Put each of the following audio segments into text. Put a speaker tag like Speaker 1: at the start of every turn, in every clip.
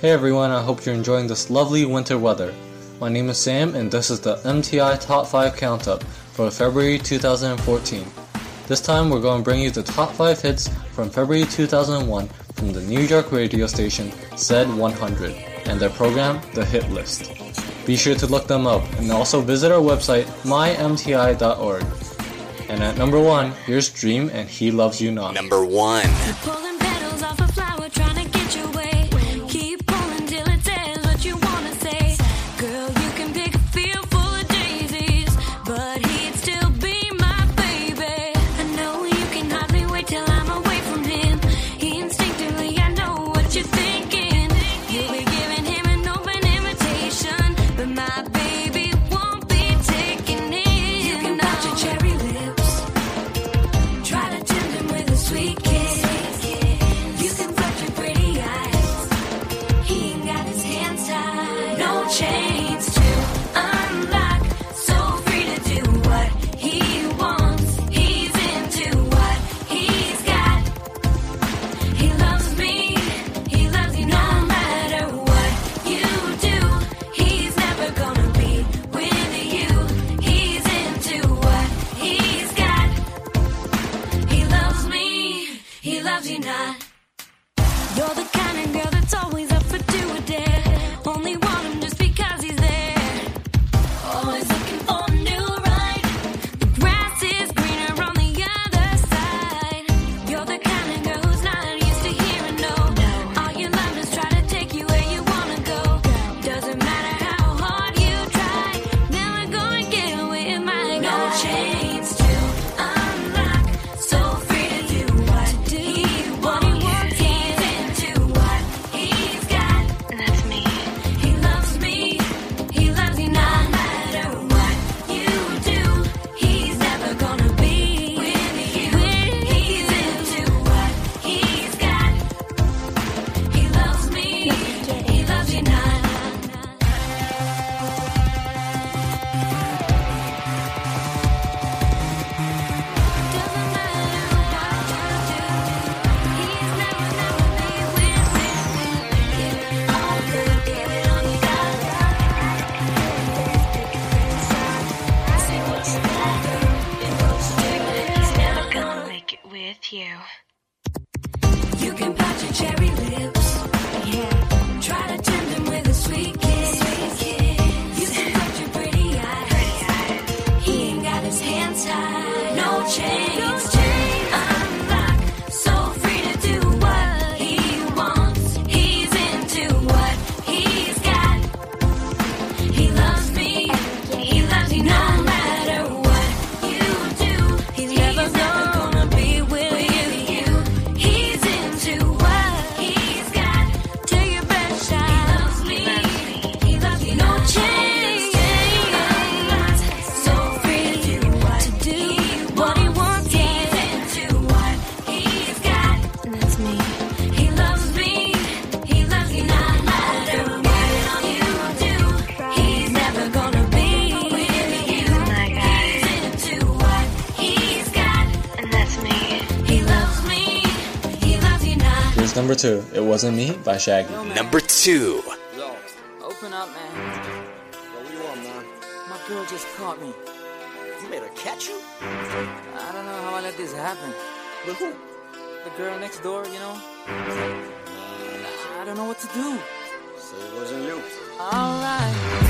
Speaker 1: Hey everyone, I hope you're enjoying this lovely winter weather. My name is Sam and this is the MTI Top 5 Count Up for February 2014. This time we're going to bring you the top 5 hits from February 2001 from the New York radio station Z100 and their program, The Hit List. Be sure to look them up and also visit our website, mymti.org. And at number 1, here's Dream and He Loves You Not.
Speaker 2: Number 1.
Speaker 1: Two, It Wasn't Me by Shaggy.
Speaker 3: Yo.
Speaker 2: Number two.
Speaker 3: Yo, open up, man.
Speaker 4: Yo, what you want, man?
Speaker 3: My girl just caught me.
Speaker 4: You made her catch you?
Speaker 3: I don't know how I let this happen.
Speaker 4: With who?
Speaker 3: The girl next door, you know? I don't know what to do.
Speaker 4: Say it wasn't you.
Speaker 3: Alright.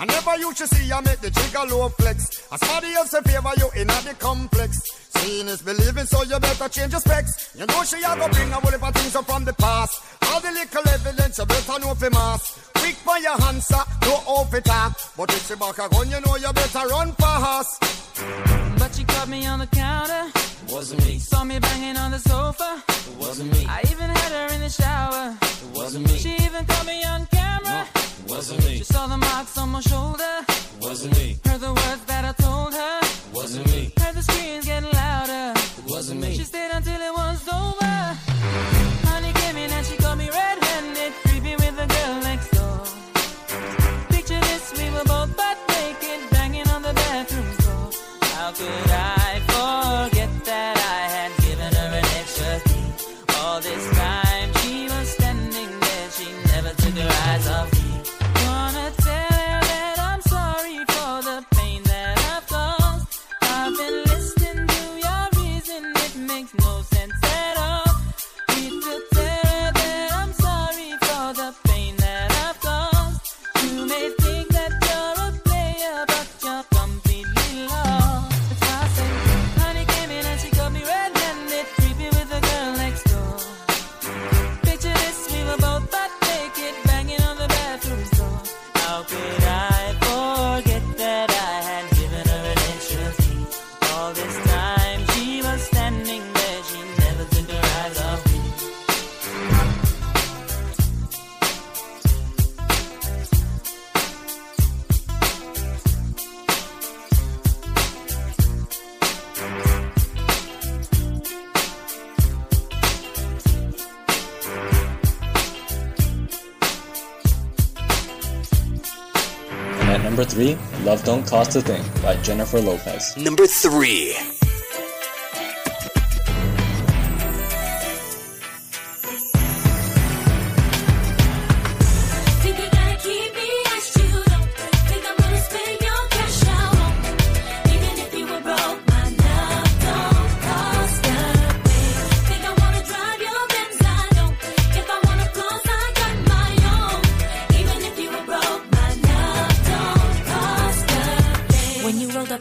Speaker 3: I
Speaker 5: never used to see her make the jigger low flex. As somebody else in favor you in the complex. Seeing is believing, so you better change your specs. You know she a go bring a whole heap of things up from the past. All the little evidence you better know for mass. Quick for your answer, no off it talk. But if she back a gun, you know you better run fast.
Speaker 3: But she caught me on the counter,
Speaker 2: Wasn't me.
Speaker 3: saw me banging on the sofa.
Speaker 2: It wasn't me.
Speaker 3: I even had her in the shower.
Speaker 2: It wasn't me.
Speaker 3: She even caught me on camera. She saw the marks on my shoulder.
Speaker 2: Wasn't me.
Speaker 3: Heard the words that I told her.
Speaker 2: Wasn't me.
Speaker 3: Heard the screams getting
Speaker 1: three, Love Don't Cost a Thing by Jennifer Lopez.
Speaker 2: Number three.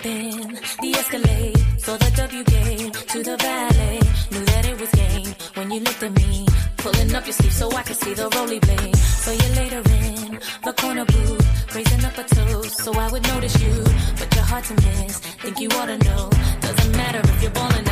Speaker 6: The Escalade, saw the W gate to the valet, knew that it was game when you looked at me. Pulling up your sleeve so I could see the roly blade. So you later in the corner booth, raising up a toast so I would notice you. But you're hard to miss, think you ought to know. Doesn't matter if you're balling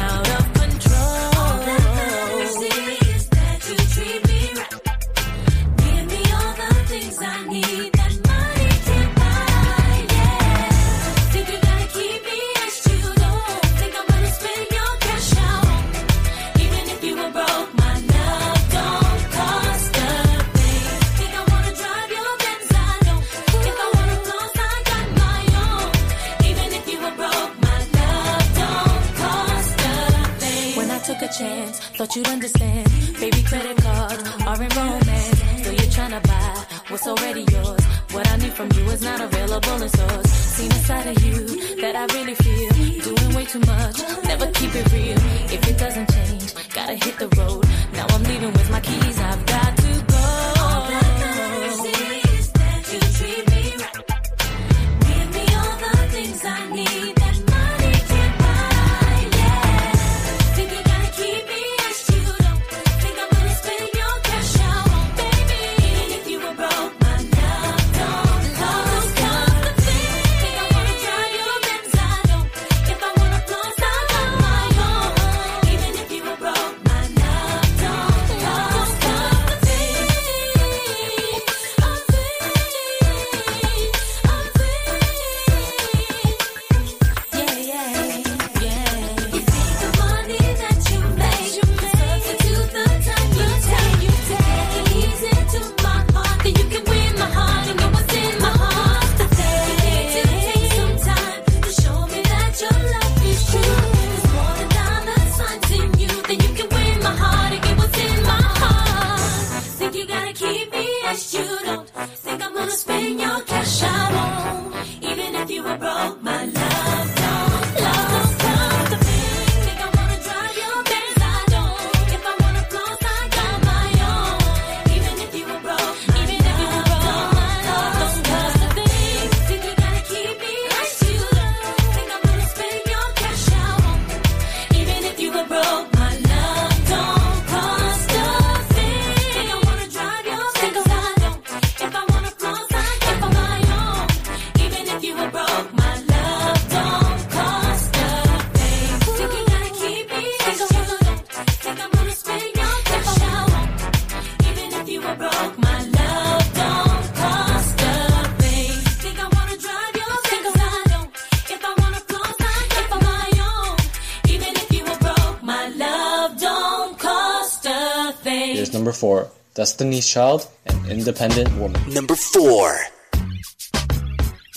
Speaker 1: Destiny's Child and Independent Woman.
Speaker 4: Number four.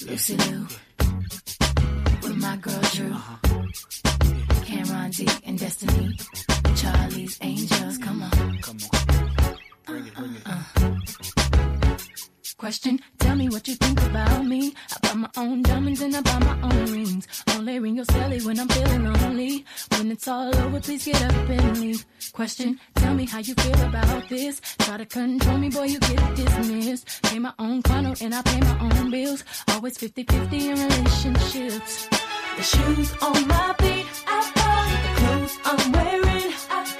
Speaker 7: Lucy with my girl Drew, uh-huh. Cameron D and Destiny, Charlie's Angels. Come on, come on, uh-uh. Question, tell me what you think about me. I buy my own diamonds and I buy my own rings. Only ring your silly when I'm feeling lonely. When it's all over, please get up and leave question. Tell me how you feel about this. Try to control me, boy, you get dismissed. Pay my own funnel and I pay my own bills. Always 50 50 in relationships. The shoes on my feet, I bought the clothes I'm wearing, I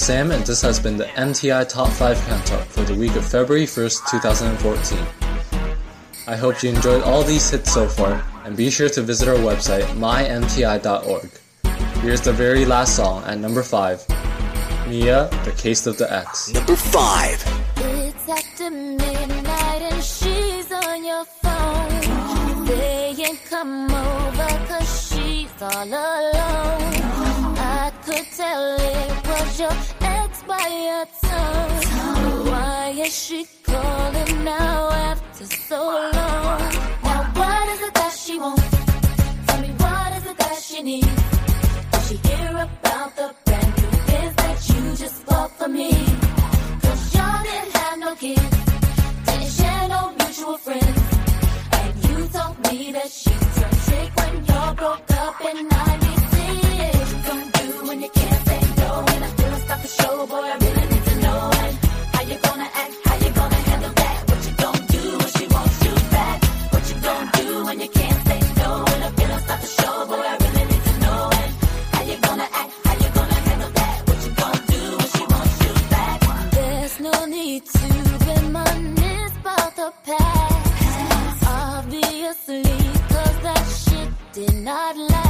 Speaker 1: Sam, and this has been the MTI Top 5 Count-Up for the week of February 1st, 2014. I hope you enjoyed all these hits so far, and be sure to visit our website, mymti.org. Here's the very last song at number 5 Mya, The Case of the Ex.
Speaker 2: Number 5.
Speaker 6: It's after midnight and she's on your phone. Saying come over cause she's all alone. I tell it was your ex by your tone. Why is she calling now after so long? Now what is it that she wants? Tell me what is it that she needs? Did she hear about the brand new biz that you just bought for me? Cause y'all didn't have no kids, didn't share no mutual friends. And you told me that she turned trick when y'all broke up and 96. Obviously, cause that shit did not last.